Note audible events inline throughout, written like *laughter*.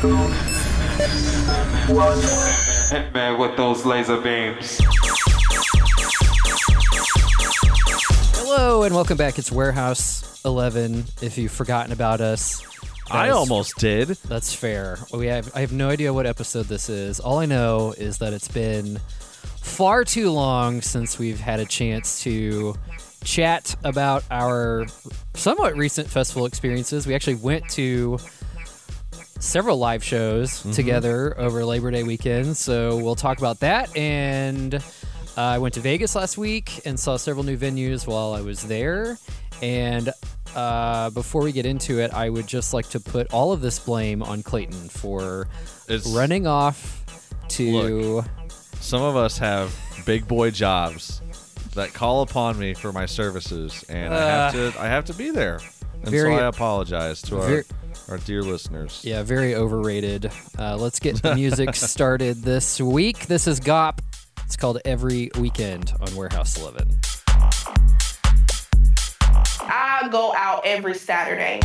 2, 1. Hit me with those laser beams. Hello and welcome back. It's Warehouse 11. If you've forgotten about us, I almost did. That's fair. We have I have no idea what episode this is. All I know is that it's been far too long since we've had a chance to chat about our somewhat recent festival experiences. We actually went to several live shows together over Labor Day weekend, so we'll talk about that and uh, I went to Vegas last week and saw several new venues while I was there. And uh, before we get into it, I would just like to put all of this blame on Clayton for It's running off to. Some of us have big boy jobs that call upon me for my services, and I have to I have to be there. And Very- so I apologize to our our dear listeners. Yeah, very overrated. Uh, let's get the *laughs* music started this week. This is GOP. It's called Every Weekend on Warehouse 11. I go out every Saturday.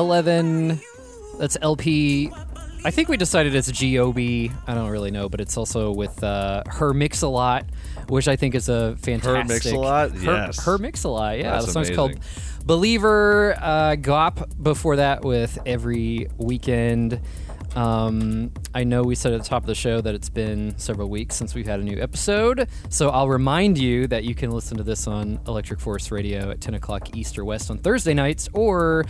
11. That's LP. I think we decided it's GOB. I don't really know, but it's also with uh, Her Mix a Lot, which I think is a fantastic. Her Mix-a-Lot? Her, Yes. Her Mix a Lot. Yeah, That's the song's amazing. called Believer. Uh, Gop before that with Every Weekend. Um, I know we said at the top of the show that it's been several weeks since we've had a new episode, so I'll remind you that you can listen to this on Electric Force Radio at 10 o'clock East or West on Thursday nights, or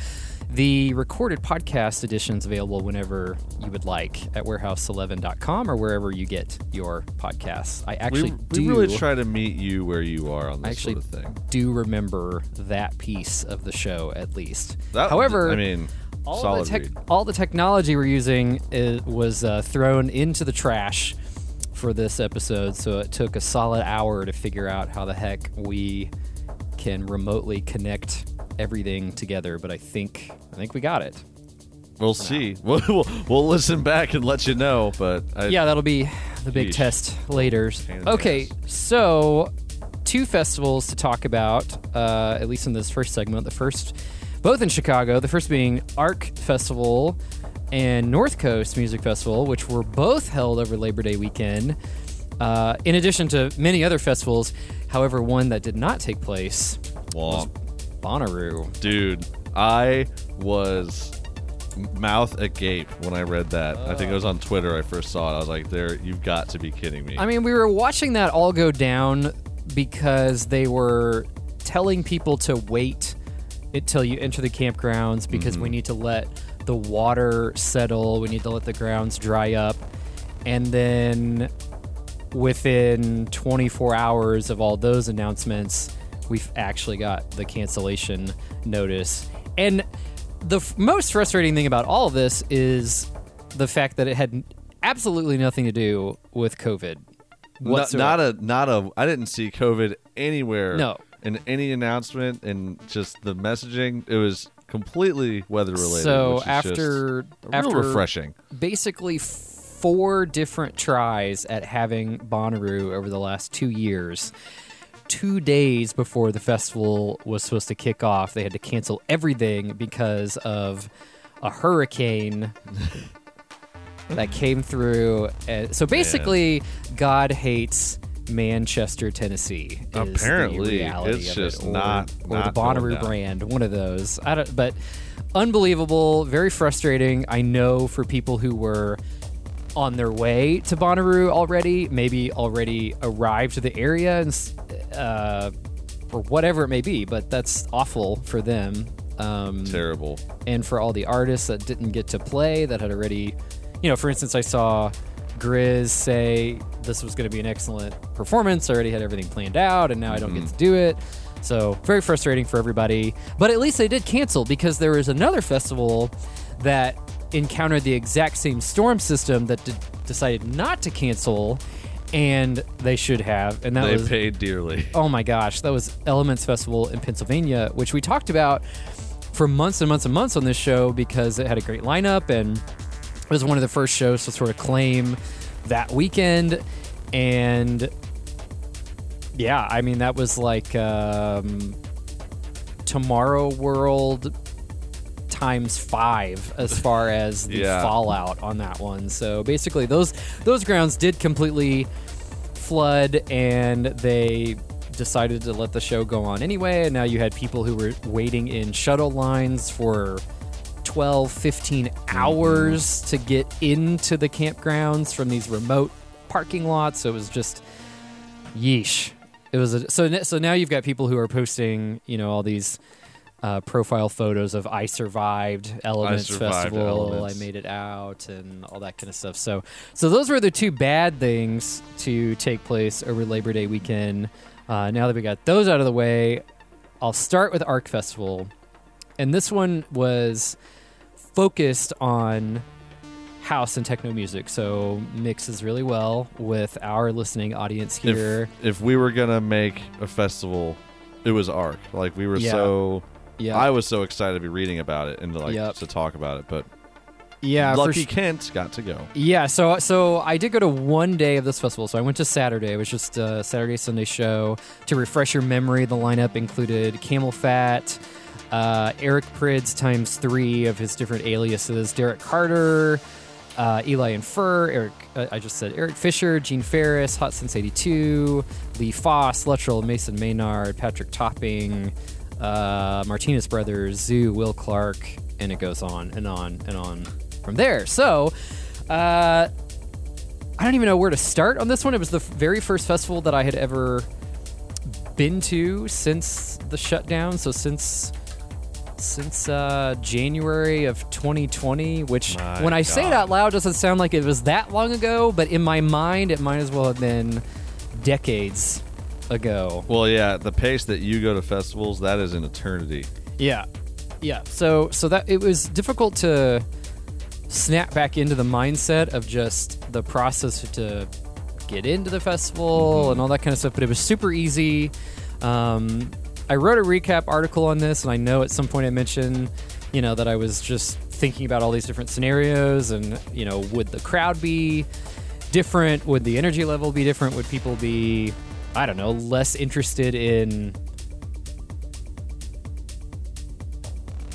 the recorded podcast edition is available whenever you would like at warehouse11.com or wherever you get your podcasts. I actually we, do we really try to meet you where you are on this I actually sort of thing. do remember that piece of the show at least. That- However, I mean, all the tech, all the technology we're using is, was uh, thrown into the trash for this episode, so it took a solid hour to figure out how the heck we can remotely connect everything together. But I think I think we got it. We'll see. *laughs* We'll, we'll, we'll listen back and let you know. But I, yeah, that'll be the big Yeesh. test later. Pain in the Okay, so two festivals to talk about, uh, at least in this first segment. The first, both in Chicago. The first being Arc Festival and North Coast Music Festival, which were both held over Labor Day weekend. Uh, in addition to many other festivals, however, one that did not take place was. Bonnaroo. Dude, I was mouth agape when I read that. I think it was on Twitter I first saw it. I was like, "There, you've got to be kidding me." I mean, we were watching that all go down because they were telling people to wait until you enter the campgrounds because we mm-hmm. need to let the water settle. We need to let the grounds dry up. And then within 24 hours of all those announcements, we've actually got the cancellation notice. And the f- most frustrating thing about all of this is the fact that it had absolutely nothing to do with COVID. Not, whatsoever. not a not a. I didn't see COVID anywhere. No. in any announcement and just the messaging. It was completely weather related. So which is after just real after refreshing. basically four different tries at having Bonnaroo over the last two years. Two days before the festival was supposed to kick off, they had to cancel everything because of a hurricane *laughs* that came through. And so basically, God hates Manchester, Tennessee. Apparently, it's just it, or, not- or not the Bonnaroo brand, one of those. I don't, but unbelievable, very frustrating. I know for people who were on their way to Bonnaroo already, maybe already arrived to the area and uh, or whatever it may be, but that's awful for them. Um, Terrible. and for all the artists that didn't get to play that had already, you know, for instance, I saw GRiZ say this was going to be an excellent performance. I already had everything planned out, and now I don't get to do it. So very frustrating for everybody. But at least they did cancel because there was another festival that encountered the exact same storm system that d- decided not to cancel, and they should have. And that They was paid dearly. oh my gosh, that was Elements Festival in Pennsylvania, which we talked about for months and months and months on this show because it had a great lineup and it was one of the first shows to sort of claim that weekend. And yeah, I mean, that was like um, Tomorrow World times five as far *laughs* as the Yeah. fallout on that one. So basically, those those grounds did completely flood, and they decided to let the show go on anyway. And now you had people who were waiting in shuttle lines for 12, 15 mm-hmm. hours to get into the campgrounds from these remote parking lots. So it was just yeesh. It was a, so so now you've got people who are posting, you know, all these uh, profile photos of I survived Elements survived Festival, Elements. I made it out, and all that kind of stuff. So so those were the two bad things to take place over Labor Day weekend. Uh, now that we got those out of the way, I'll start with Arc Festival, and this one was focused on house and techno music, so mixes really well with our listening audience here. If, if we were gonna make a festival, it was Arc. Like we were Yeah. so. Yeah, I was so excited to be reading about it and to like Yep. to talk about it, but yeah, for Lucky sh- Kent got to go. Yeah, so so I did go to one day of this festival. So I went to Saturday. It was just a Saturday Sunday show. To refresh your memory, the lineup included CamelPhat, uh, Eric Prydz times three of his different aliases, Derek Carter, uh, Eli and Fur, Eric. Uh, I just said Eric Fisher, Gene Farris, Hot Since 82, Lee Foss, Luttrell, Mason Maynard, Patrick Topping, uh, Martinez Brothers, Zoo, Will Clarke, and it goes on and on and on from there. So. Uh, I don't even know where to start on this one. It was the very first festival that I had ever been to since the shutdown. So since since uh, January of 2020, which My when I say it out loud doesn't sound like it was that long ago, but in my mind it might as well have been decades ago. Well, yeah, the pace that you go to festivals, that is an eternity. Yeah, yeah. So so that it was difficult to snap back into the mindset of just the process to get into the festival and all that kind of stuff. But it was super easy. Um, I wrote a recap article on this, and I know at some point I mentioned, you know, that I was just thinking about all these different scenarios, and you know, would the crowd be different? Would the energy level be different? Would people be, I don't know, less interested in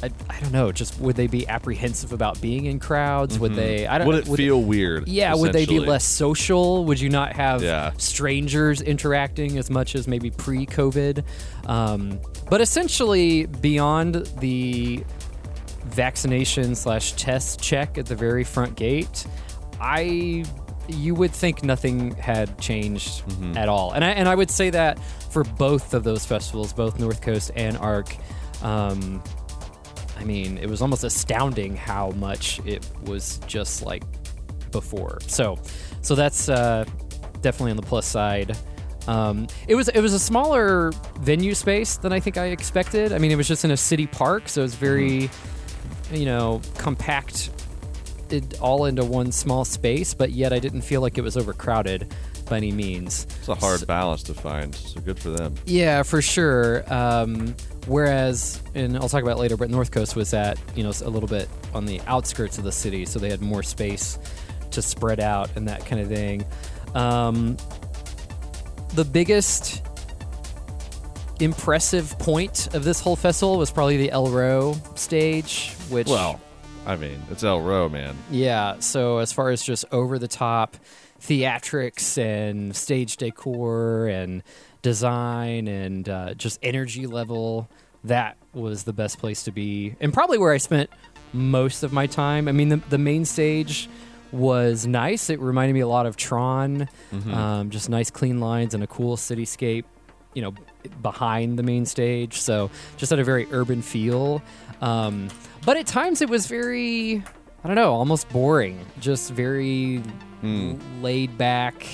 I, I don't know. Just would they be apprehensive about being in crowds? Would they? I don't. Would it would feel weird? Yeah. Would they be less social? Would you not have Yeah. strangers interacting as much as maybe pre-COVID? Um, but essentially, beyond the vaccination slash test check at the very front gate, I you would think nothing had changed at all. And I and I would say that for both of those festivals, both North Coast and Arc. Um, I mean, it was almost astounding how much it was just like before. So, so that's uh, definitely on the plus side. Um, it was it was a smaller venue space than I think I expected. I mean, it was just in a city park, so it was very you know, compact it all into one small space, but yet I didn't feel like it was overcrowded by any means. It's a hard balance to find, so good for them. Yeah, for sure. Um, whereas, and I'll talk about it later, but North Coast was at you know a little bit on the outskirts of the city, so they had more space to spread out and that kind of thing. Um, the biggest impressive point of this whole festival was probably the elrow stage, which Well, I mean, it's elrow, man. yeah. So as far as just over the top theatrics and stage decor and design and uh, just energy level, that was the best place to be, and probably where I spent most of my time. I mean, the the main stage was nice. It reminded me a lot of Tron, um, just nice clean lines and a cool cityscape. You know, behind the main stage, so just had a very urban feel. Um, but at times it was very, I don't know, almost boring. Just very laid back.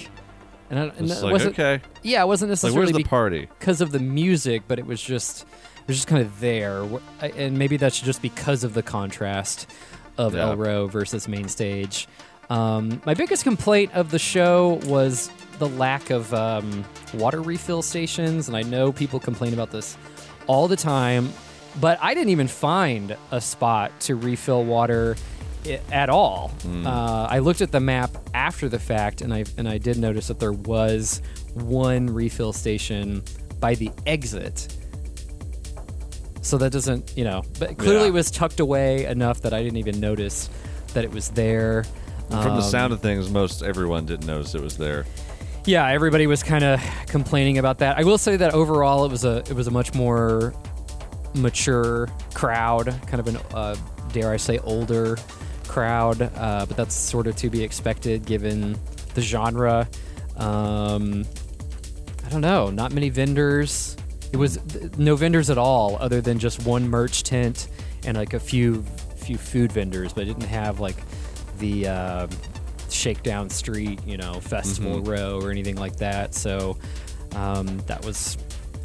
And, I, and It's like, wasn't, okay. yeah, it wasn't Like, necessarily where's the party? because of the music, but it was just it was just kind of there, and maybe that's just because of the contrast of Yeah. elrow versus main stage. Um, my biggest complaint of the show was the lack of um, water refill stations, and I know people complain about this all the time, but I didn't even find a spot to refill water i- at all. Uh, I looked at the map after the fact, and I and I did notice that there was one refill station by the exit. So that doesn't, you know, but clearly Yeah. it was tucked away enough that I didn't even notice that it was there. From the Um, sound of things, most everyone didn't notice it was there. yeah, everybody was kind of complaining about that. I will say that overall, it was a it was a much more mature crowd, kind of an uh, dare I say older crowd, uh, but that's sort of to be expected given the genre. Um, I don't know, not many vendors. It was th- no vendors at all, other than just one merch tent and like a few few food vendors, but it didn't have like the um Shakedown Street, you know, Festival Row or anything like that. So um, that was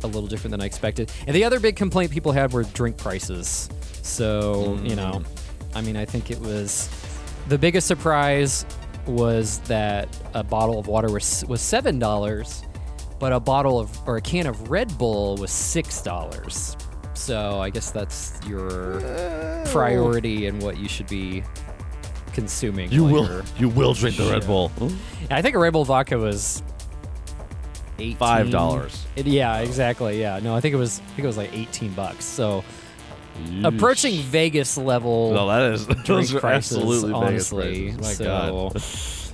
a little different than I expected. And the other big complaint people had were drink prices. So you mm. know, I mean, I think it was the biggest surprise was that a bottle of water was was seven dollars, but a bottle of or a can of Red Bull was six dollars. So I guess that's your priority and what you should be consuming. You will, you're- will drink the Red. Bull. I think a Red Bull vodka was 18 Five dollars. Yeah, exactly. Yeah, no, I think it was. I think it was like eighteen bucks. So approaching Vegas level No, that is *laughs* those are prices, absolutely Vegas honestly. prices. My so, God.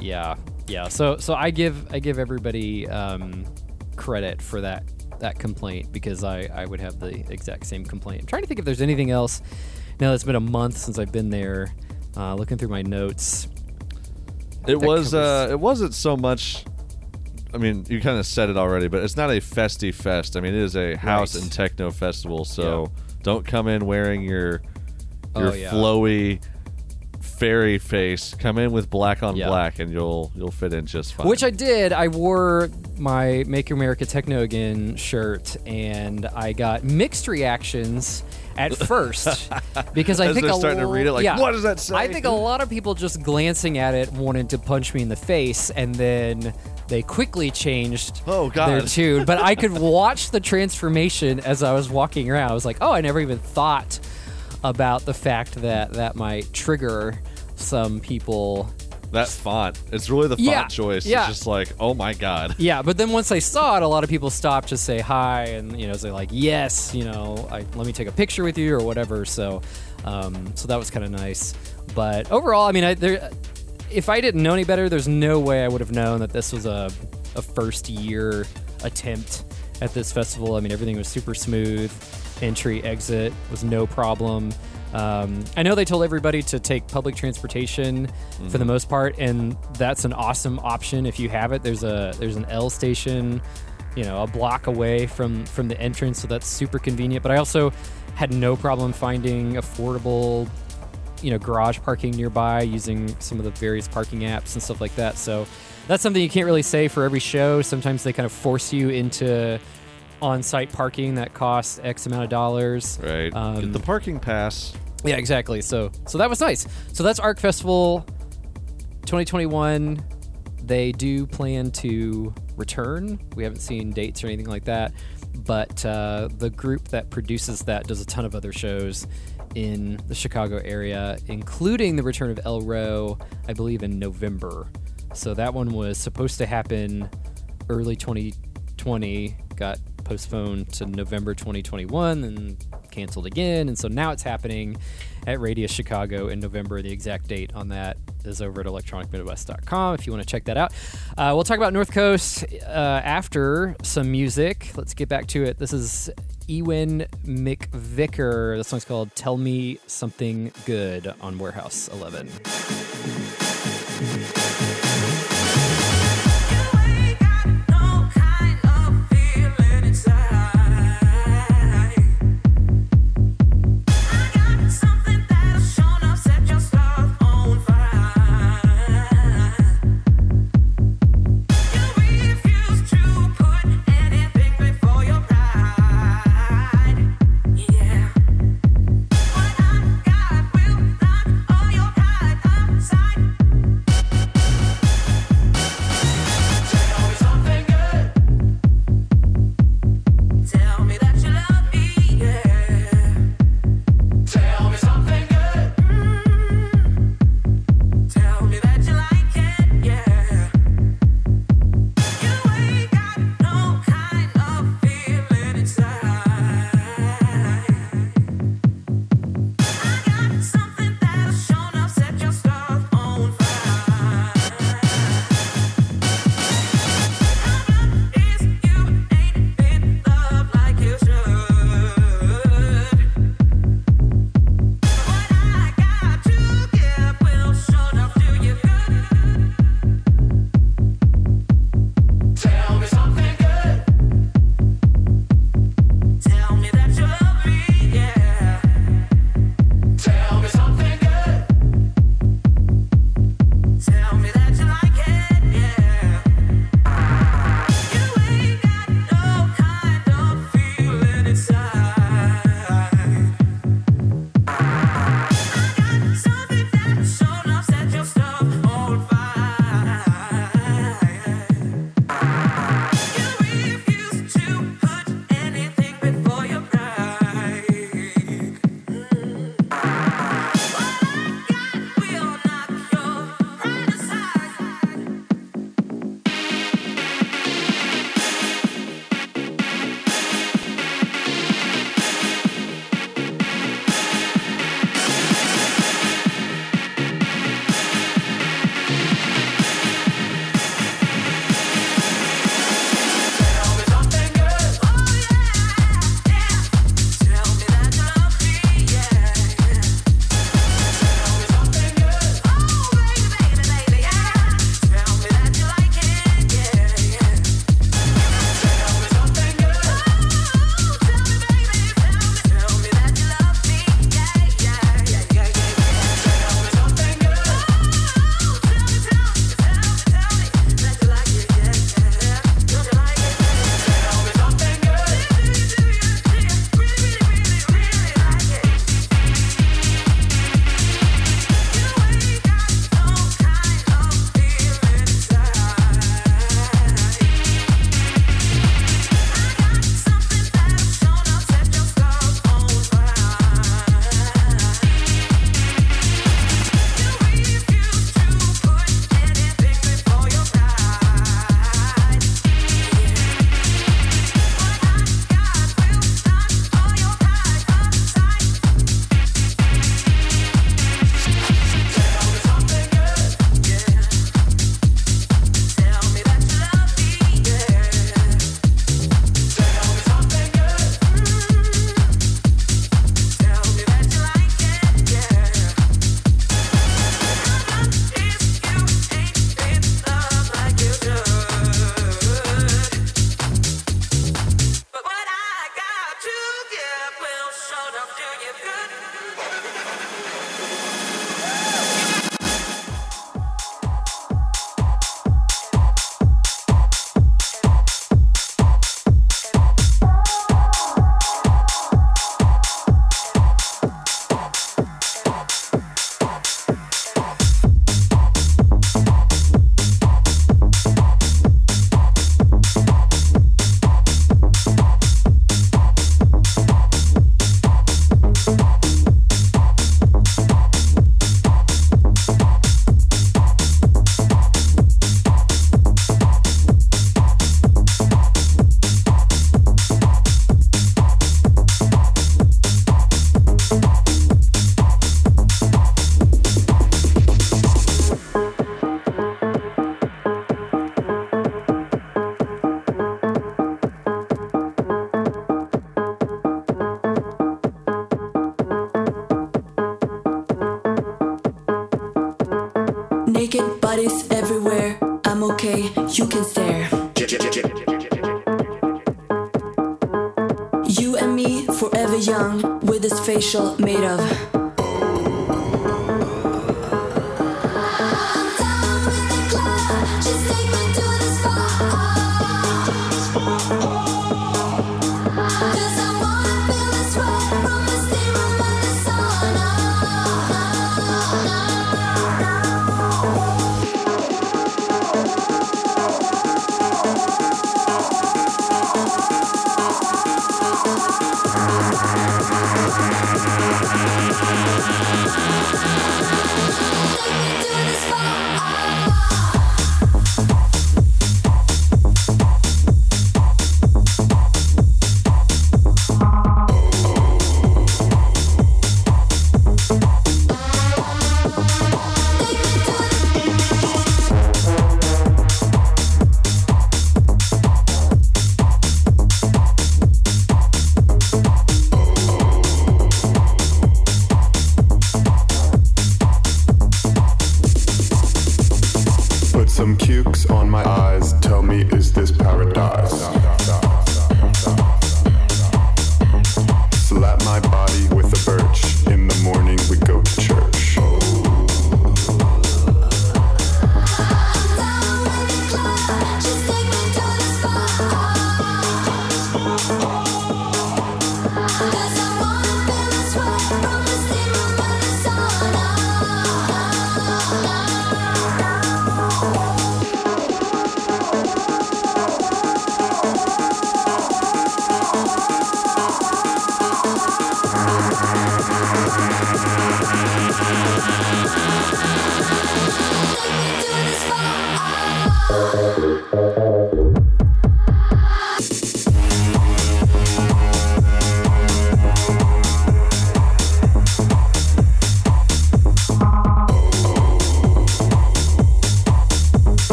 *laughs* yeah, yeah. So, so I give I give everybody um, credit for that that complaint because I I would have the exact same complaint. I'm trying to think if there's anything else. Now it's been a month since I've been there. Uh, looking through my notes. It was. Uh, it wasn't so much. I mean, you kind of said it already, but it's not a festy fest. I mean, it is a house Right. and techno festival. So don't come in wearing your oh, your Oh, yeah. flowy fairy face. Come in with black on Yeah. black, and you'll you'll fit in just fine. Which I did. I wore my Make America Techno Again shirt, and I got mixed reactions at *laughs* first because I As think they're a starting to read it, like, yeah, "What does that say?" I think a lot of people just glancing at it wanted to punch me in the face, and then they quickly changed Oh, God. their tune. But I could *laughs* watch the transformation as I was walking around. I was like, oh, I never even thought about the fact that that might trigger some people that font. It's really the font Yeah, choice. yeah. It's just like, oh my god. *laughs* Yeah, but then once I saw it, a lot of people stopped to say hi and you know say like yes, you know, I, let me take a picture with you or whatever. So, um, so that was kind of nice. But overall, I mean, I, there, if I didn't know any better, there's no way I would have known that this was a, a first year attempt at this festival. I mean, everything was super smooth. Entry, exit was no problem. Um, I know they told everybody to take public transportation for the most part, and that's an awesome option if you have it. There's a there's an L station, you know, a block away from from the entrance, so that's super convenient. But I also had no problem finding affordable you know garage parking nearby using some of the various parking apps and stuff like that so that's something you can't really say for every show sometimes they kind of force you into on-site parking that costs x amount of dollars Right. Um, Get the parking pass. Yeah, exactly. So so that was nice. So that's Arc Festival 2021. They do plan to return. We haven't seen dates or anything like that, but uh, the group that produces that does a ton of other shows in the Chicago area, including the return of elrow, I believe in November. So that one was supposed to happen early 2020, got postponed to November 2021, and canceled again. And so now it's happening at Radius Chicago in November. The exact date on that is over at electronicmidwest.com if you want to check that out. Uh, we'll talk about North Coast uh, after some music. Let's get back to it. This is Ewan McVicker. This song's called Tell Me Something Good on Warehouse 11.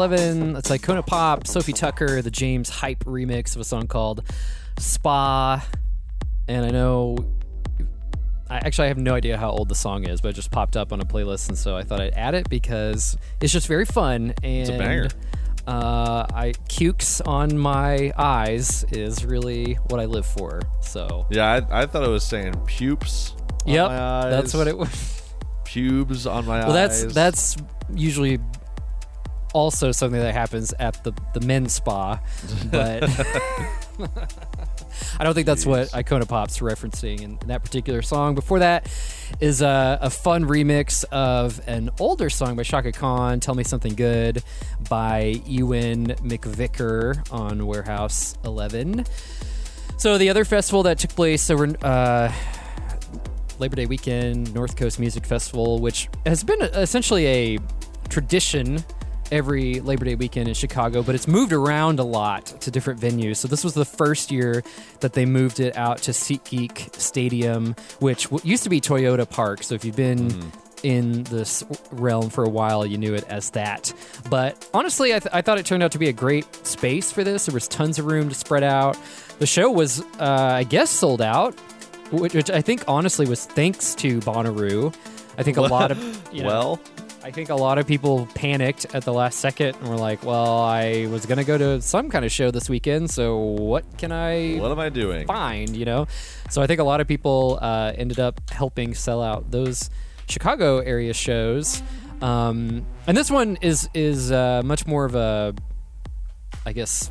Eleven. It's Icona Pop, Sofi Tukker, the James Hype remix of a song called Spa. And I know, I actually I have no idea how old the song is, but it just popped up on a playlist, and so I thought I'd add it because it's just very fun and. It's a banger. Uh, I cukes on my eyes is really what I live for. So yeah, I, I thought it was saying pupes. Yep, that's what it was. pubes on my well, eyes. Well, that's that's usually also something that happens at the the men's spa, but *laughs* I don't think that's what Icona Pop's referencing in that particular song. Before that is a, a fun remix of an older song by Chaka Khan, "Tell Me Something Good" by Ewan McVicker on Warehouse Eleven. So the other festival that took place over uh, Labor Day weekend, North Coast Music Festival, which has been essentially a tradition every Labor Day weekend in Chicago, but it's moved around a lot to different venues. So this was the first year that they moved it out to SeatGeek Stadium, which used to be Toyota Park. So if you've been in this realm for a while, you knew it as that. But honestly, I, th- I thought it turned out to be a great space for this. There was tons of room to spread out. The show was, uh, I guess, sold out, which, which I think honestly was thanks to Bonnaroo. I think a lot of *laughs* you know, well, I think a lot of people panicked at the last second and were like, "Well, I was gonna go to some kind of show this weekend, so what can I what am I doing? find?" You know, so I think a lot of people uh, ended up helping sell out those Chicago area shows, um, and this one is is uh, much more of a, I guess,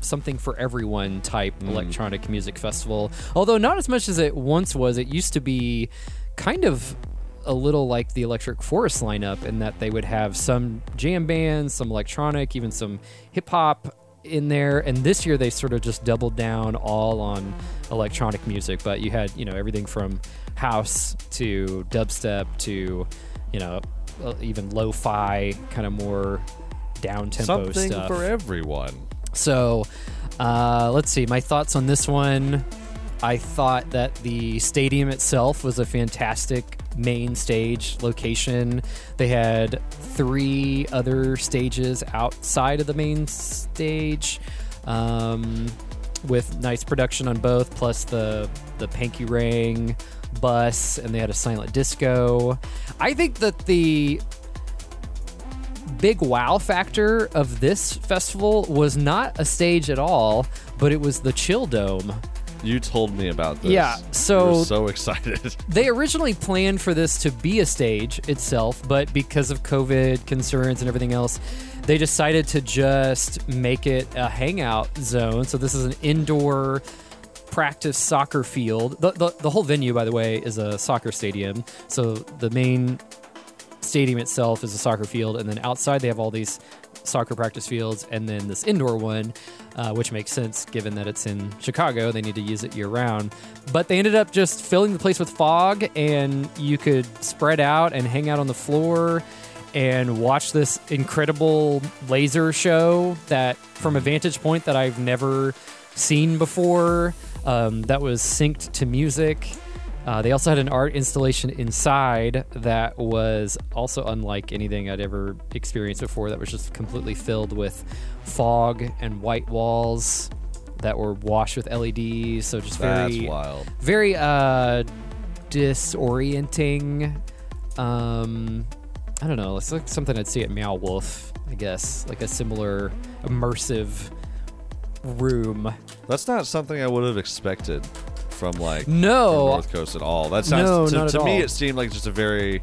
something for everyone type Mm. electronic music festival. Although not as much as it once was. It used to be kind of a little like the Electric Forest lineup in that they would have some jam bands, some electronic, even some hip hop in there. And this year they sort of just doubled down all on electronic music. But you had, you know, everything from house to dubstep to, you know, uh, even lo fi, kind of more down tempo stuff. Something for everyone. So, uh, let's see. My thoughts on this one. I thought that the stadium itself was a fantastic main stage location. They had three other stages outside of the main stage, um, with nice production on both, plus the the Panky Ring bus, and they had a silent disco. I think that the big wow factor of this festival was not a stage at all, but it was the Chill Dome. You told me about this. Yeah, so- were so *laughs* excited. They originally planned for this to be a stage itself, but because of COVID concerns and everything else, they decided to just make it a hangout zone. So this is an indoor practice soccer field. The, the, the whole venue, by the way, is a soccer stadium. So the main stadium itself is a soccer field, and then outside they have all these soccer practice fields, and then this indoor one, uh, which makes sense given that it's in Chicago. They need to use it year round. But they ended up just filling the place with fog, and you could spread out and hang out on the floor and watch this incredible laser show that, from a vantage point that I've never seen before, um, that was synced to music. Uh, they also had an art installation inside that was also unlike anything I'd ever experienced before. That was just completely filled with fog and white walls that were washed with LEDs. So just That's very wild. very uh, disorienting. Um, I don't know. It's like something I'd see at Meow Wolf. I guess like a similar immersive room. That's not something I would have expected from like No. from North Coast at all. That sounds No, to, not to at me all. it seemed like just a very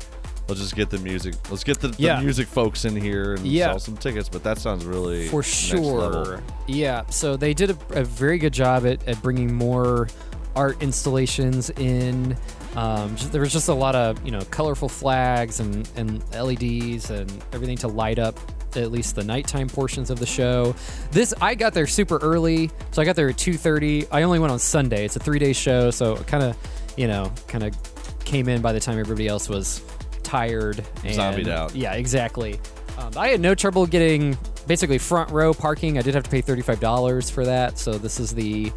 let's just get the music let's get the, the Yeah. music folks in here and Yeah. sell some tickets, but that sounds really for next level. sure. Yeah, so they did a, a very good job at, at bringing more art installations in. Um, just, there was just a lot of you know colorful flags and, and LEDs and everything to light up at least the nighttime portions of the show. This I got there super early, so I got there at two thirty. I only went on Sunday. It's a three day show, so it kind of you know kind of came in by the time everybody else was tired and Zombied out. Yeah, exactly. Um, I had no trouble getting basically front row parking. I did have to pay $35 for that. So this is the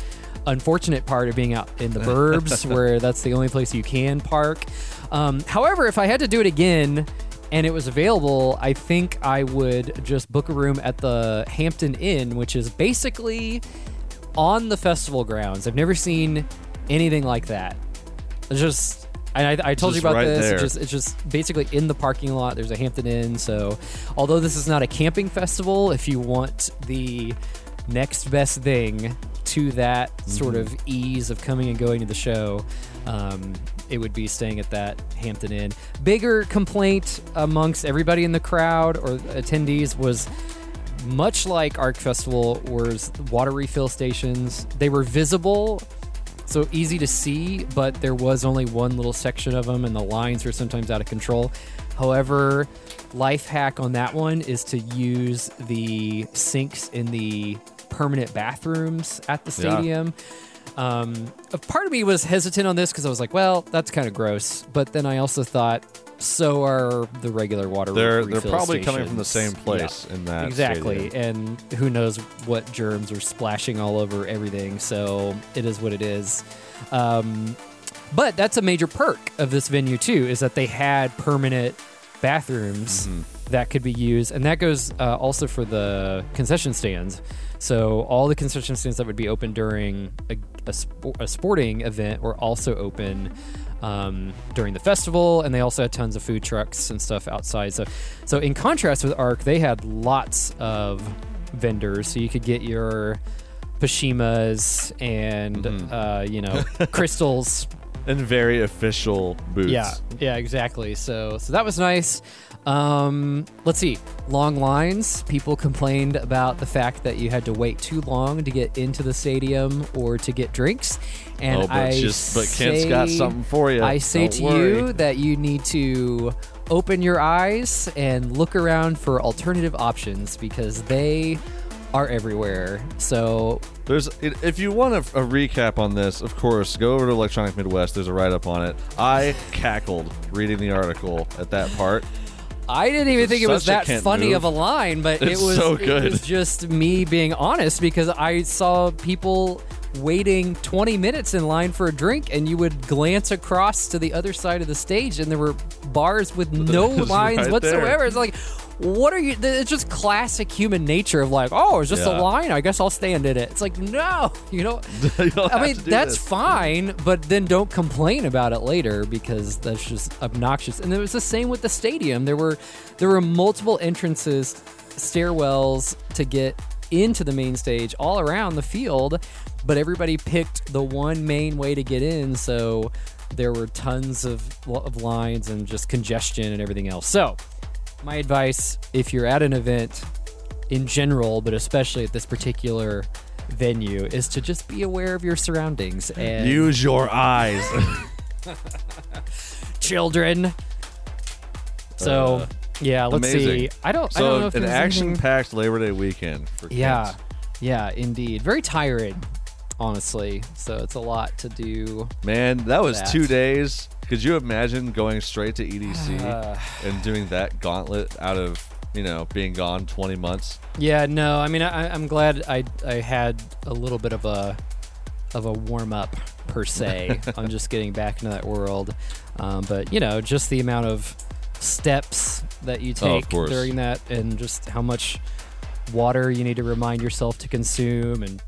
unfortunate part of being out in the burbs *laughs* where that's the only place you can park. Um, however, if I had to do it again and it was available, I think I would just book a room at the Hampton Inn, which is basically on the festival grounds. I've never seen anything like that. It's just. And I, I told you about right this. It's just, it's just basically in the parking lot. There's a Hampton Inn. So, although this is not a camping festival, if you want the next best thing to that sort of ease of coming and going to the show, um, it would be staying at that Hampton Inn. Bigger complaint amongst everybody in the crowd or attendees was much like Arc Festival, was water refill stations. They were visible, so easy to see, but there was only one little section of them, and the lines were sometimes out of control. However, life hack on that one is to use the sinks in the permanent bathrooms at the Yeah. Um, a part of me was hesitant on this because I was like, well, that's kind of gross. But then I also thought, so are the regular water They're they're probably coming from the same place Yeah. in that exactly stadium. and who knows what germs are splashing all over everything so it is what it is um, but that's a major perk of this venue too is that they had permanent bathrooms Mm-hmm. that could be used and that goes uh, also for the concession stands so all the concession stands that would be open during a, a, spo- a sporting event were also open um, during the festival, and they also had tons of food trucks and stuff outside. So, so in contrast with Arc, they had lots of vendors, so you could get your Pashimas and uh, you know *laughs* crystals and very official boots. Yeah, yeah, exactly. So, so that was nice. Um, let's see. Long lines. People complained about the fact that you had to wait too long to get into the stadium or to get drinks. And Oh, but I just- but Kent's got something for you. I say Don't to worry. you that you need to open your eyes and look around for alternative options because they are everywhere. So There's if you want a, a recap on this, of course, go over to Electronic Midwest. There's a write up on it. I cackled reading the article at that part. I didn't even It's think it was that funny move. of a line, but It's it was so It good. was *laughs* just me being honest because I saw people waiting 20 minutes in line for a drink, and you would glance across to the other side of the stage, and there were bars with *laughs* no lines right whatsoever. there. It's like. What are you? It's just classic human nature of like, oh, it's just Yeah. a line. I guess I'll stand in it. It's like, no, *laughs* you know. *laughs* I mean, that's this. fine, but then don't complain about it later because that's just obnoxious. And it was the same with the stadium. There were there were multiple entrances, stairwells to get into the main stage all around the field, but everybody picked the one main way to get in, so there were tons of of lines and just congestion and everything else. So, my advice if you're at an event in general, but especially at this particular venue, is to just be aware of your surroundings and Use your eyes. *laughs* children. So, Uh, yeah, let's amazing. see. I don't. so I don't know if an action-packed Labor Day weekend for Yeah, kids. yeah, indeed. Very tiring, honestly. So it's a lot to do. Man, that was That. two days. Could you imagine going straight to EDC Uh. *sighs* and doing that gauntlet out of you know being gone 20 months? Yeah, no. I mean, I, I'm glad I I had a little bit of a of a warm up per *laughs* se on just getting back into that world. Um, but you know, just the amount of steps that you Oh, take course. during that, and just how much water you need to remind yourself to consume, and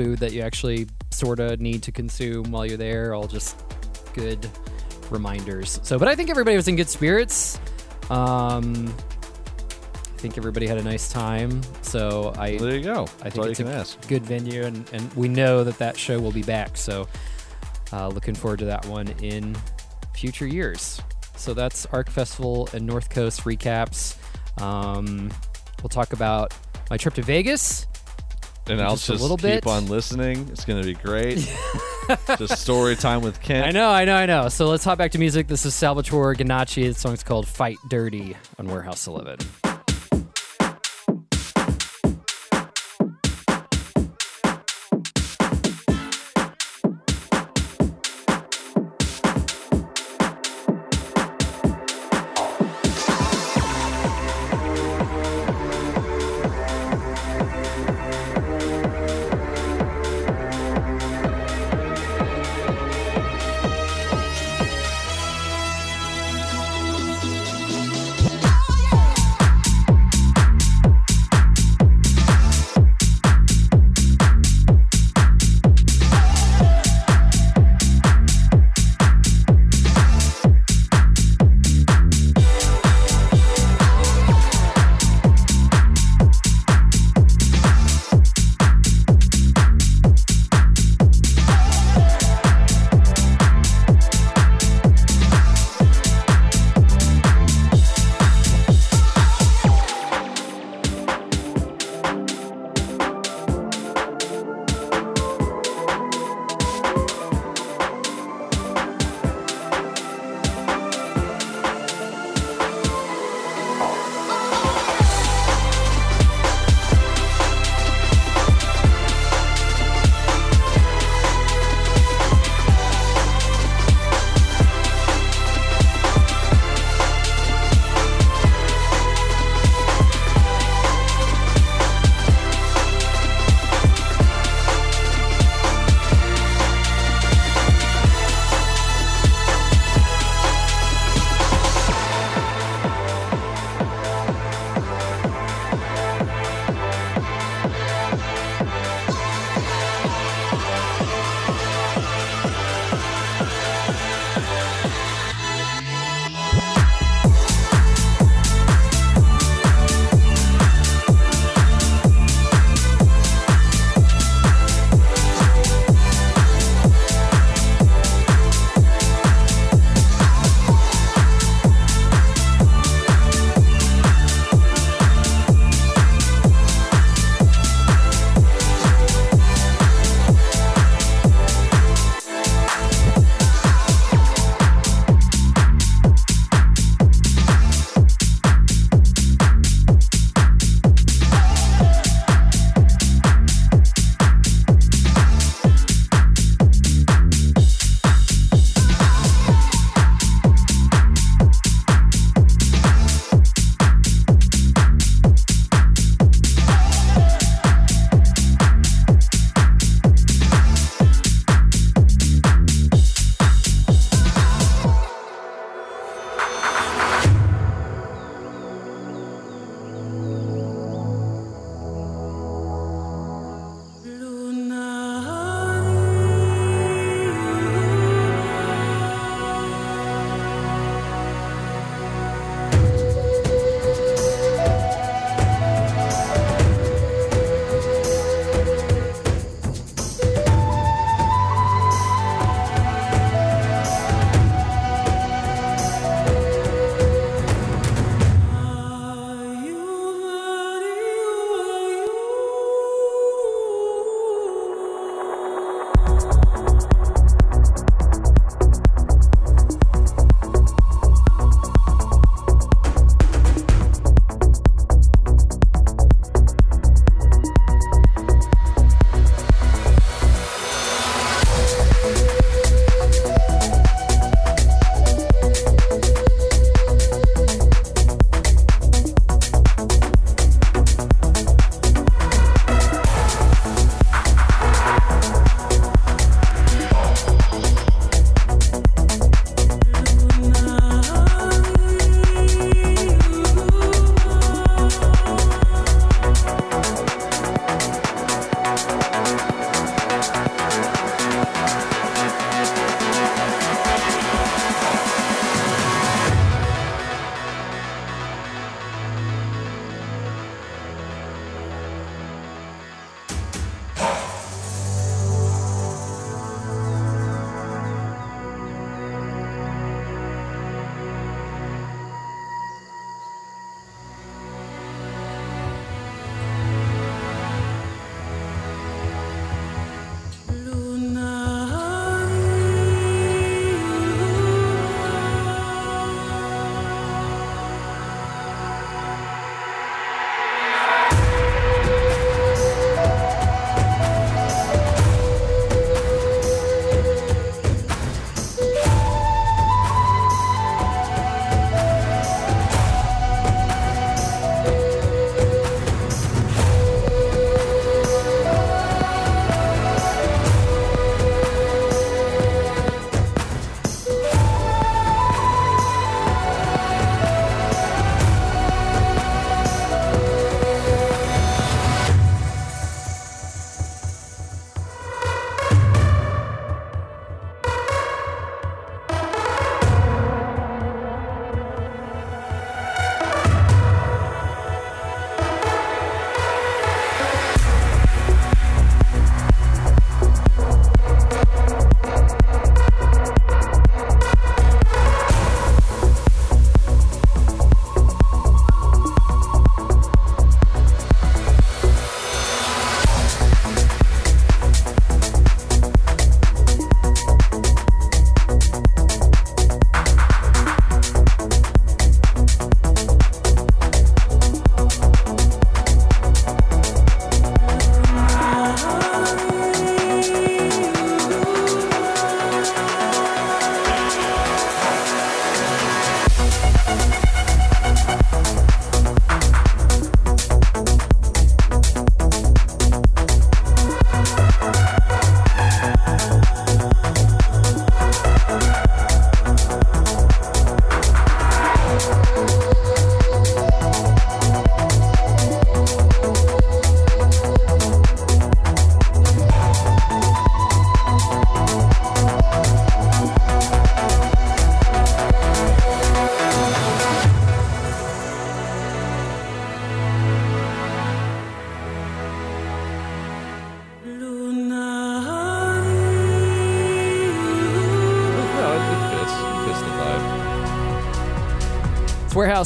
food that you actually sort of need to consume while you're there. All just good reminders. So, but I think everybody was in good spirits. Um, I think everybody had a nice time. So I There you go. I That's think it's a ask. good venue, and, and we know that that show will be back. So, uh, looking forward to that one in future years. So that's Arc Festival and North Coast recaps. Um, we'll talk about my trip to Vegas. And I'll just a little keep bit. on listening. It's gonna be great. *laughs* just story time with Kent. I know, I know, I know. So let's hop back to music. This is Salvatore Ganacci. The song's called "Fight Dirty" on Warehouse 11.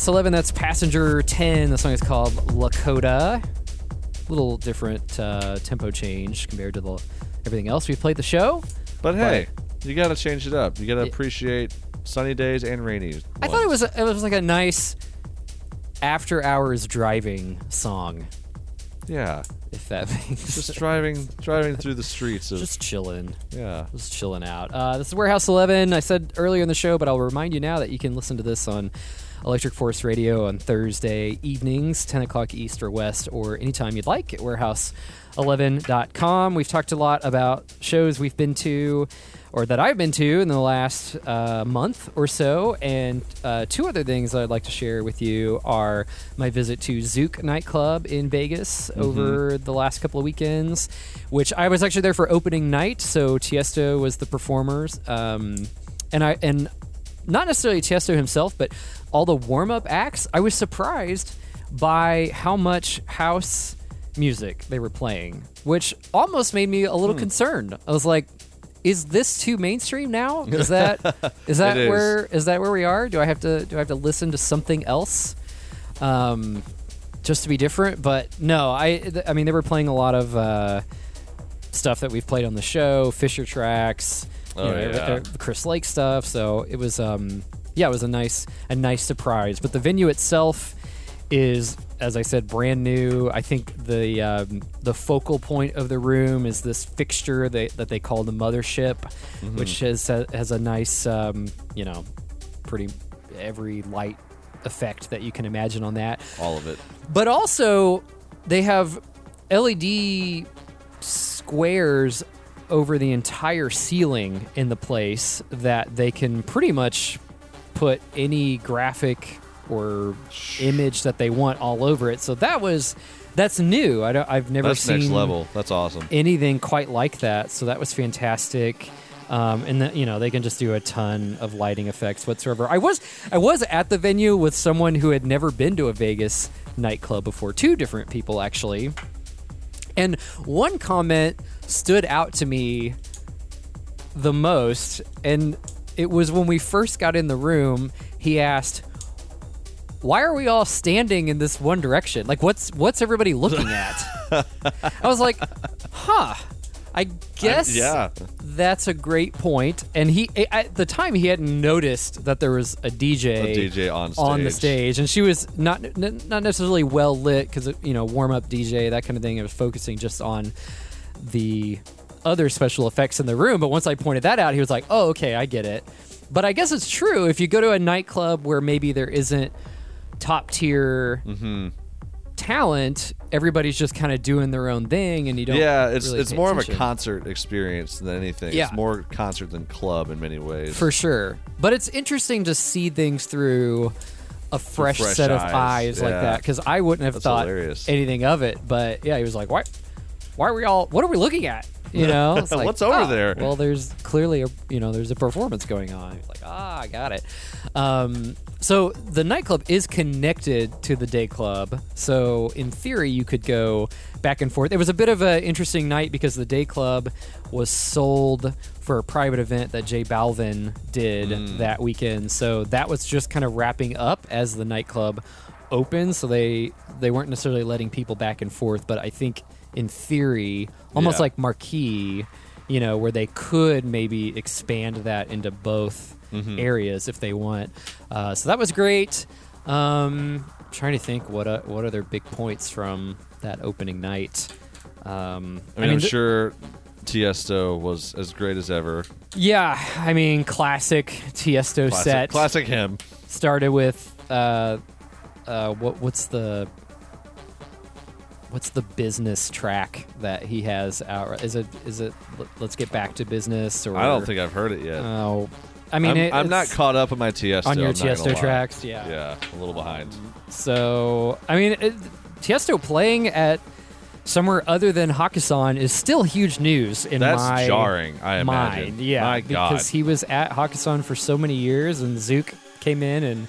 Warehouse 11, that's Passenger 10. The song is called Lakota. A Little different uh, tempo change compared to the everything else we've played the show. But hey, you got to change it up. You got to appreciate sunny days and rainy. I thought it was a, it was like a nice after hours driving song. Yeah. If that *laughs* makes Just driving driving through the streets of just chilling. Yeah. Just chilling out. Uh, this is Warehouse 11. I said earlier in the show, but I'll remind you now that you can listen to this on Electric Force Radio on Thursday evenings, 10 o'clock East or West, or anytime you'd like at warehouse11.com. We've talked a lot about shows we've been to or that I've been to in the last uh, month or so. And uh, two other things I'd like to share with you are my visit to Zouk nightclub in Vegas over the last couple of weekends, which I was actually there for opening night. So Tiesto was the performers, um, and I and not necessarily Tiesto himself, but all the warm up acts. I was surprised by how much house music they were playing, which almost made me a little concerned. I was like, is this too mainstream now? Is that *laughs* is that is. where is that where we are? Do I have to do I have to listen to something else? Um, just to be different, but no, I th- I mean they were playing a lot of uh, stuff that we've played on the show, Fisher tracks, you Oh, know, yeah. Chris Lake stuff. So it was um yeah, it was a nice a nice surprise. But the venue itself is, as I said, brand new. I think the um, the focal point of the room is this fixture they, that they call the mothership, Mm-hmm. which has has a nice um, you know pretty every light effect that you can imagine on that. all of it. But also, they have LED squares over the entire ceiling in the place that they can pretty much put any graphic or image that they want all over it. So that was that's new. I don't, I've never That's seen next level. That's awesome. anything quite like that. So that was fantastic. Um, and the, you know they can just do a ton of lighting effects whatsoever. I was I was at the venue with someone who had never been to a Vegas nightclub before. Two different people actually, and one comment stood out to me the most, and it was when we first got in the room. He asked, "Why are we all standing in this one direction? Like, what's what's everybody looking *laughs* at?" I was like, "Huh." I guess yeah. that's a great point. And he at the time he hadn't noticed that there was a DJ, A DJ on on the stage. stage, and she was not not necessarily well lit because you know warm up DJ that kind of thing. It was focusing just on the other special effects in the room. But once I pointed that out, he was like, "Oh, okay, I get it." But I guess it's true if you go to a nightclub where maybe there isn't top tier Mm-hmm. talent, everybody's just kind of doing their own thing, and you don't. Yeah, it's really it's more of a concert experience than anything. Yeah. It's more concert than club in many ways. For sure. But it's interesting to see things through a fresh, fresh set of eyes, eyes like that because I wouldn't have That's thought hilarious. anything of it. But yeah, he was like, "Why? Why are we all? What are we looking at? *laughs* You know, It's like, What's over "Oh, there?" Well, there's clearly a you know there's a performance going on. Like, ah, I got it. Um, so the nightclub is connected to the day club. So in theory, you could go back and forth. It was a bit of an interesting night because the day club was sold for a private event that J Balvin did Mm. that weekend. So that was just kind of wrapping up as the nightclub opened. So they they weren't necessarily letting people back and forth, but I think in theory, almost Yeah. like Marquee, you know, where they could maybe expand that into both Mm-hmm. areas if they want. Uh, so that was great. Um, trying to think what uh, what other big points from that opening night. Um, I mean, I am th- sure Tiesto was as great as ever. Yeah, I mean, classic Tiesto Classic, set. classic him. started with uh, uh, what what's the what's the business track that he has out? Is it is it Let's Get Back to Business or I don't think I've heard it yet. Oh, I mean, I'm, it- I'm not caught up on my Tiesto. on your I'm Tiesto tracks. Yeah. Yeah, a little behind. So I mean, it, Tiesto playing at somewhere other than Hakkasan is still huge news in That's my jarring, I imagine. mind. Yeah, My God. because he was at Hakkasan for so many years, and Zouk came in and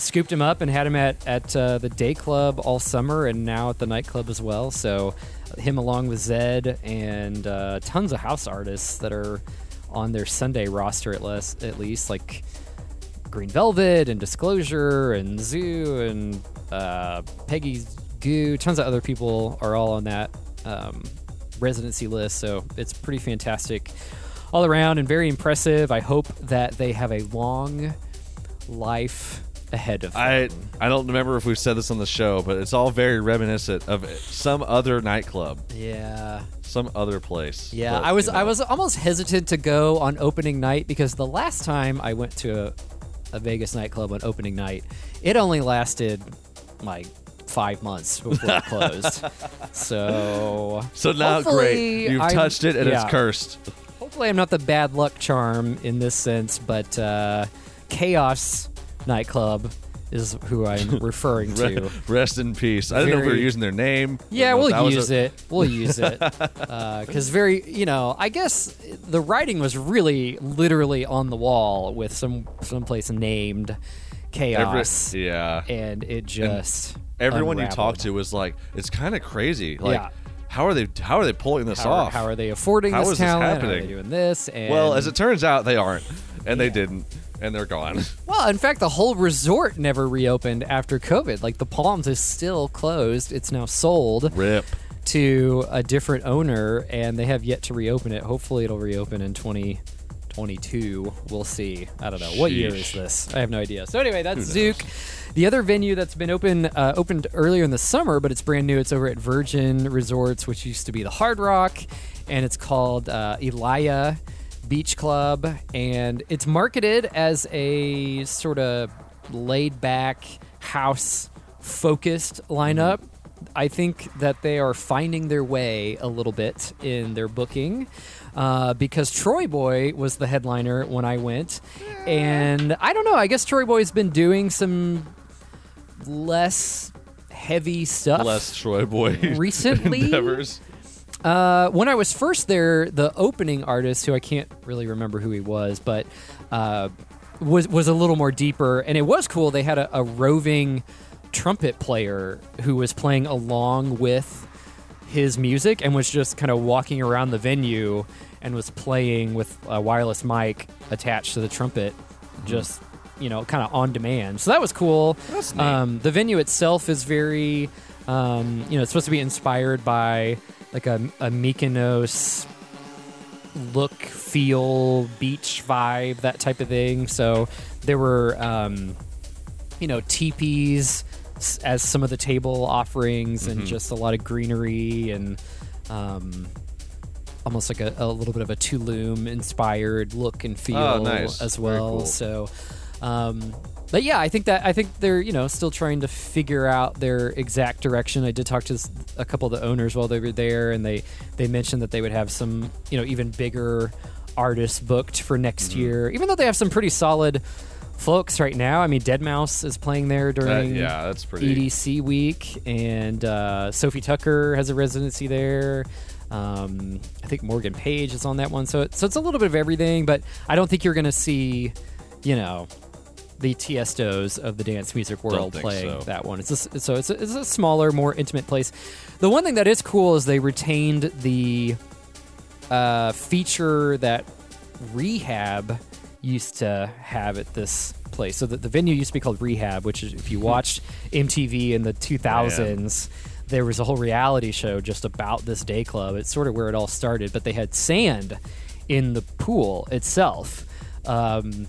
scooped him up and had him at at uh, the day club all summer, and now at the nightclub as well. So him along with Zedd and uh, tons of house artists that are on their Sunday roster at least, at least like Green Velvet and Disclosure and ZHU and uh, Peggy's Gou. Tons of other people are all on that um, residency list. So it's pretty fantastic all around and very impressive. I hope that they have a long life ahead of them. I I don't remember if we've said this on the show, but it's all very reminiscent of some other nightclub, yeah. some other place. Yeah, But, I was you I was almost hesitant to go on opening night because the last time I went to a, a Vegas nightclub on opening night, it only lasted like five months before it closed. *laughs* so So now, great, you've I'm- touched it and yeah. it's cursed. Hopefully, I'm not the bad luck charm in this sense, but uh, KAOS nightclub is who I'm *laughs* referring to. Rest in peace. I didn't know if we were using their name. Yeah, I don't know if that we'll use a- it. We'll *laughs* use it uh, because very, you know, I guess the writing was really literally on the wall with some someplace named Every- KAOS, yeah. and it just Everyone you unraveled. talked to was like, it's kind of crazy. Like, Yeah. how are they? How are they pulling this How are, off? how are they affording How this is this talent? How are happening? they doing this? And well, as it turns out, they aren't, and they didn't, and they're gone. *laughs* Well, in fact, the whole resort never reopened after COVID. Like the Palms is still closed. It's now sold Rip. to a different owner, and they have yet to reopen it. Hopefully, it'll reopen in 2022. We'll see. I don't know. What year is this? I have no idea. So anyway, that's? Zouk. The other venue that's been open uh, opened earlier in the summer, but it's brand new. It's over at Virgin Resorts, which used to be the Hard Rock, and it's called uh, Elia Beach Club, and it's marketed as a sort of laid back house focused lineup. I think that they are finding their way a little bit in their booking uh, because TroyBoi was the headliner when I went. And I don't know, I guess TroyBoi's been doing some less heavy stuff. Less TroyBoi Recently? *laughs* endeavors. Uh, when I was first there, the opening artist, who I can't really remember who he was, but uh, was was a little more deeper, and it was cool. They had a, a roving trumpet player who was playing along with his music and was just kind of walking around the venue and was playing with a wireless mic attached to the trumpet, just you know, kind of on demand. So that was cool. Um, the venue itself is very, um, you know, it's supposed to be inspired by like a, a Mykonos look, feel, beach vibe, that type of thing. So there were, um, you know, teepees as some of the table offerings Mm-hmm. and just a lot of greenery and um, almost like a, a little bit of a Tulum inspired look and feel Oh, nice. as well. cool. So, um, but yeah, I think that I think they're you know still trying to figure out their exact direction. I did talk to a couple of the owners while they were there, and they they mentioned that they would have some you know even bigger artists booked for next Mm-hmm. year, even though they have some pretty solid folks right now. I mean, deadmau5 is playing there during yeah, that's pretty- EDC week, and uh, Sofi Tukker has a residency there. Um, I think Morgan Page is on that one, so it, so it's a little bit of everything. But I don't think you're going to see, you know, the Tiestos of the dance music world playing so. that one. It's a, so it's a, it's a smaller, more intimate place. The one thing that is cool is they retained the uh, feature that Rehab used to have at this place. So the, the venue used to be called Rehab, which is if you watched MTV in the 2000s, there was a whole reality show just about this day club. It's sort of where it all started, but they had sand in the pool itself. Um,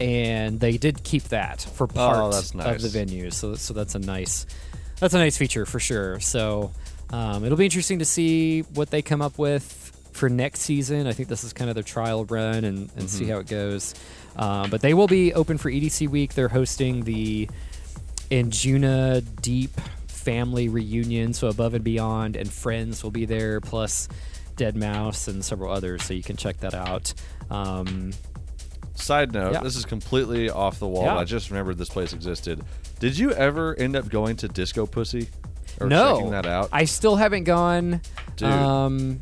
and they did keep that for part Oh, that's of the venue. So so that's a nice that's a nice feature for sure. So um, it'll be interesting to see what they come up with for next season. I think this is kind of their trial run and, and see Mhm. how it goes. Um, but they will be open for EDC week. They're hosting the Injuna Deep family reunion. So Above and Beyond and Friends will be there, plus deadmau5 and several others. So you can check that out. Um, Side note: Yeah. This is completely off the wall. Yeah. I just remembered this place existed. Did you ever end up going to Disco Pussy? Or no, checking that out? I still haven't gone. Dude. Um,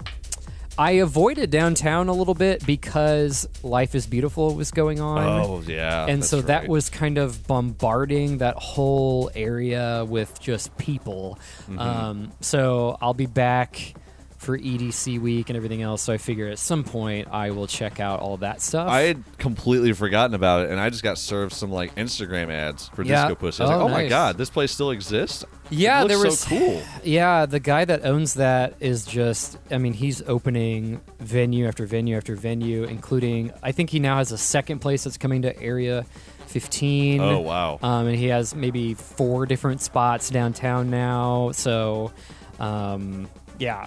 I avoided downtown a little bit because Life is Beautiful was going on. Oh, yeah, and so that right. was kind of bombarding that whole area with just people. Mhm. Um, so I'll be back for EDC week and everything else. So I figure at some point I will check out all that stuff. I had completely forgotten about it, and I just got served some like Instagram ads for Yeah. Disco Pussy. I was Oh, like, oh my god, this place still exists. Yeah, there was so cool. Yeah, the guy that owns that is just I mean, he's opening venue after venue after venue, including I think he now has a second place that's coming to area 15. Oh, wow. Um, and he has maybe four different spots downtown now. So um, yeah.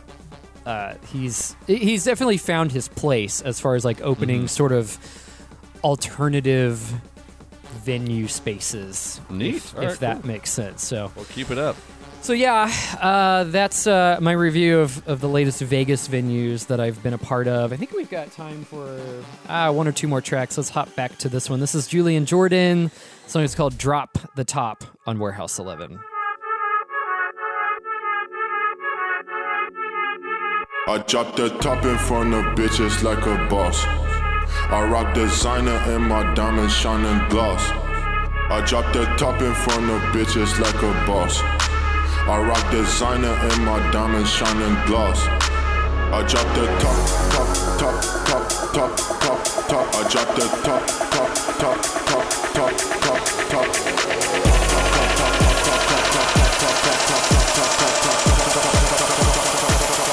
Uh, he's he's definitely found his place as far as like opening Mm-hmm. sort of alternative venue spaces. Neat. If, right, that cool. makes sense. So Well, keep it up. so yeah, uh, that's uh, my review of, of the latest Vegas venues that I've been a part of. I think we've got time for uh, one or two more tracks. Let's hop back to this one. This is Julian Jordan. The song is called "Drop the Top" on Warehouse Eleven. I drop the top in front of bitches like a boss. I rock designer and my diamonds shining gloss. I drop the top in front of bitches like a boss. I rock designer and my diamonds shining gloss. I drop the top, top, top, top, top, top, top. I drop the top, top, top, top, top, top, top.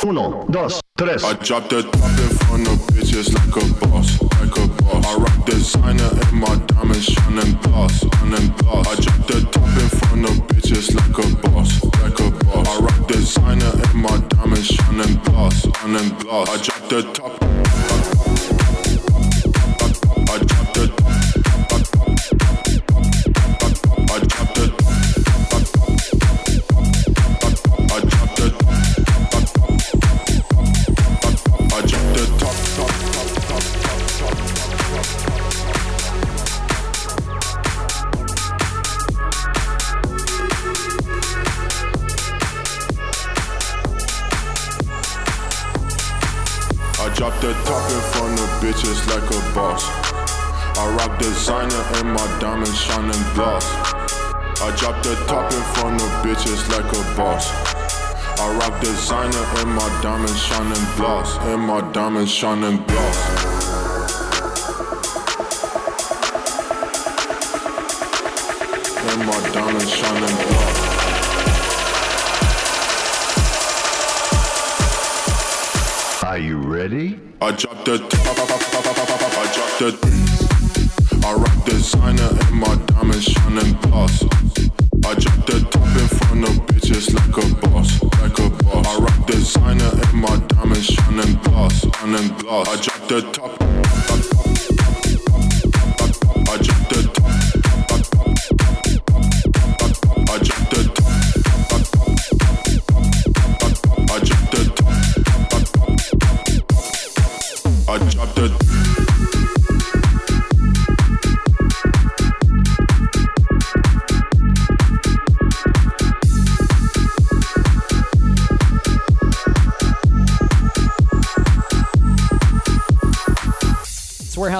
Uno, dos, tres. I drop the top in front of bitches like a boss, like a boss. I rock designer and my diamonds shining gloss, shining gloss. I drop the top in front of bitches like a boss, like a boss. I rock designer and my diamonds shining gloss, shining gloss. I drop the top. I drop the top in front of bitches like a boss. I rock designer and my diamonds shining gloss. And my diamonds shining gloss. And my diamonds shining gloss. Are you ready? I drop the top, I drop the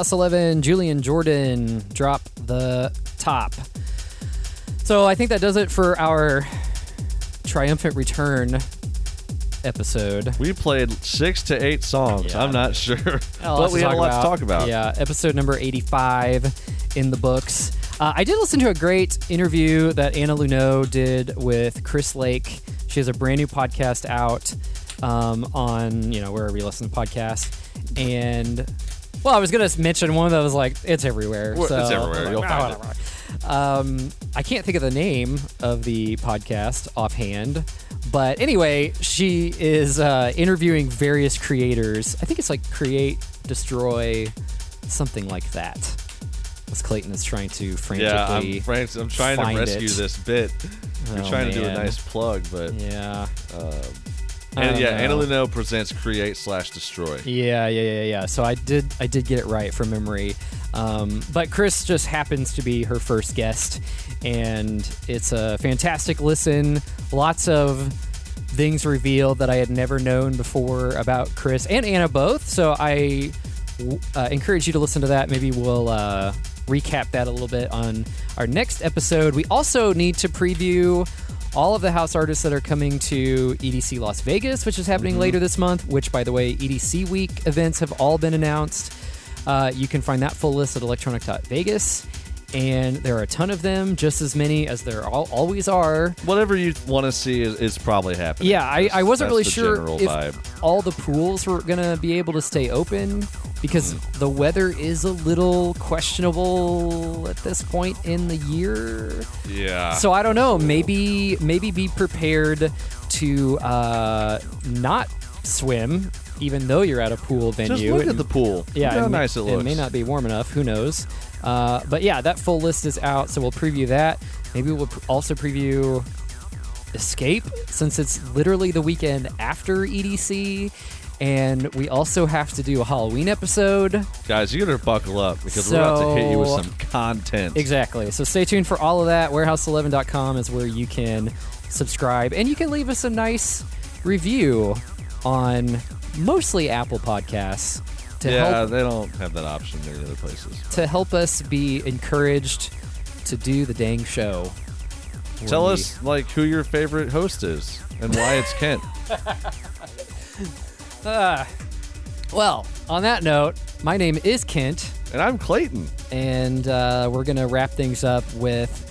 It's 11, Julian Jordan, drop the top. So I think that does it for our triumphant return episode. We played six to eight songs. Yeah. I'm not sure, *laughs* but we had a lot to talk about. Yeah, episode number 85 in the books. Uh, I did listen to a great interview that Anna Lunoe did with Chris Lake. She has a brand new podcast out um, on, you know, wherever you listen to podcasts. And, well, I was going to mention one that was like, it's everywhere. Well, so it's everywhere. I'm You'll like, find "Ah, um, I can't think of the name of the podcast offhand, but anyway, she is uh, interviewing various creators. I think it's like create, destroy, something like that. As Clayton is trying to frantically. Yeah, I'm, I'm trying to rescue it. this bit. We're Oh, trying to do a nice plug, but Yeah. I and yeah, Anna know. Lunoe presents Create slash Destroy. Yeah, yeah, yeah, yeah. So I did, I did get it right from memory. Um, but Chris just happens to be her first guest, and it's a fantastic listen. Lots of things revealed that I had never known before about Chris and Anna both. So I uh, encourage you to listen to that. Maybe we'll uh, recap that a little bit on our next episode. We also need to preview all of the house artists that are coming to EDC Las Vegas, which is happening Mm-hmm. later this month. Which, by the way, EDC week events have all been announced. Uh, you can find that full list at electronic.vegas. And there are a ton of them, just as many as there al- always are. Whatever you want to see is, is probably happening. Yeah, I, I wasn't really sure if vibe. all the pools were going to be able to stay open because Mm. the weather is a little questionable at this point in the year. Yeah. So I don't know. Maybe maybe be prepared to uh, not swim, even though you're at a pool venue. Just look and- at the pool. yeah, Look how it may- nice it looks. It may not be warm enough. Who knows? Uh, but yeah, that full list is out, so we'll preview that. Maybe we'll pr- also preview Escape, since it's literally the weekend after EDC, and we also have to do a Halloween episode. Guys, you better buckle up because we're about to hit you with some content. Exactly. So stay tuned for all of that. Warehouse11.com is where you can subscribe, and you can leave us a nice review on mostly Apple Podcasts to yeah, help they don't have that option many other places. to help us be encouraged to do the dang show. Tell we- us like who your favorite host is and why it's Kent. *laughs* Ah. well, on that note, my name is Kent. And I'm Clayton. And uh, we're going to wrap things up with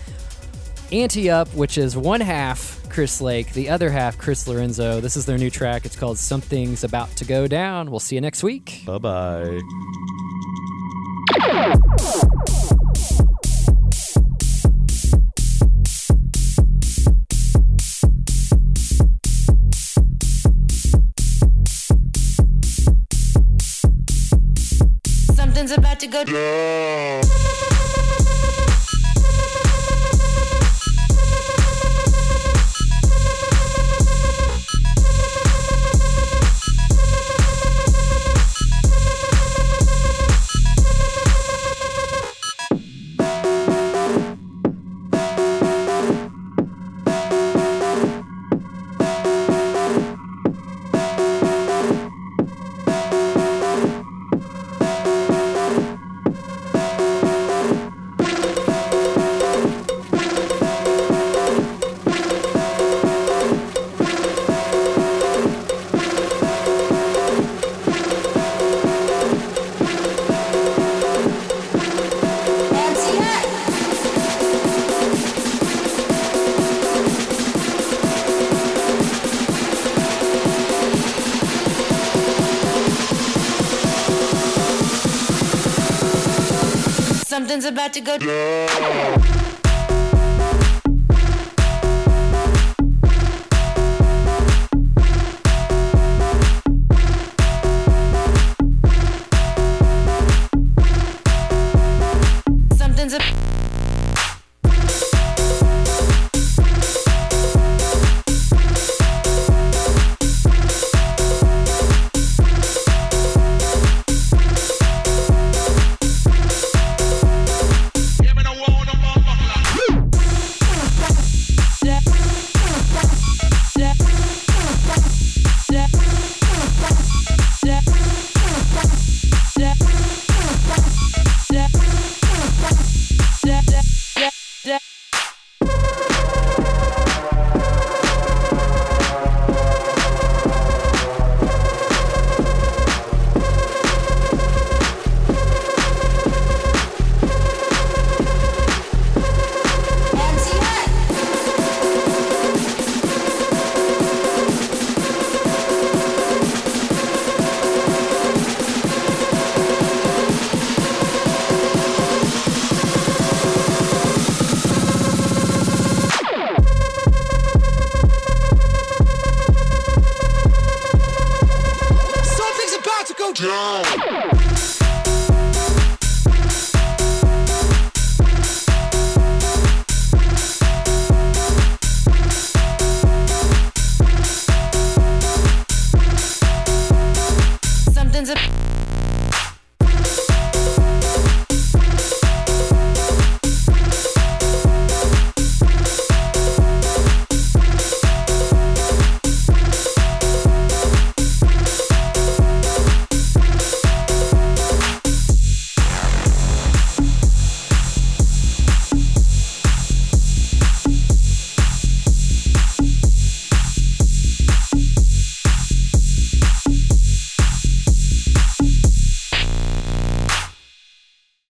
Anti Up, which is one half Chris Lake, the other half Chris Lorenzo. This is their new track. It's called Something's About to Go Down. We'll see you next week. Bye bye. Something's about to go down. About to go down.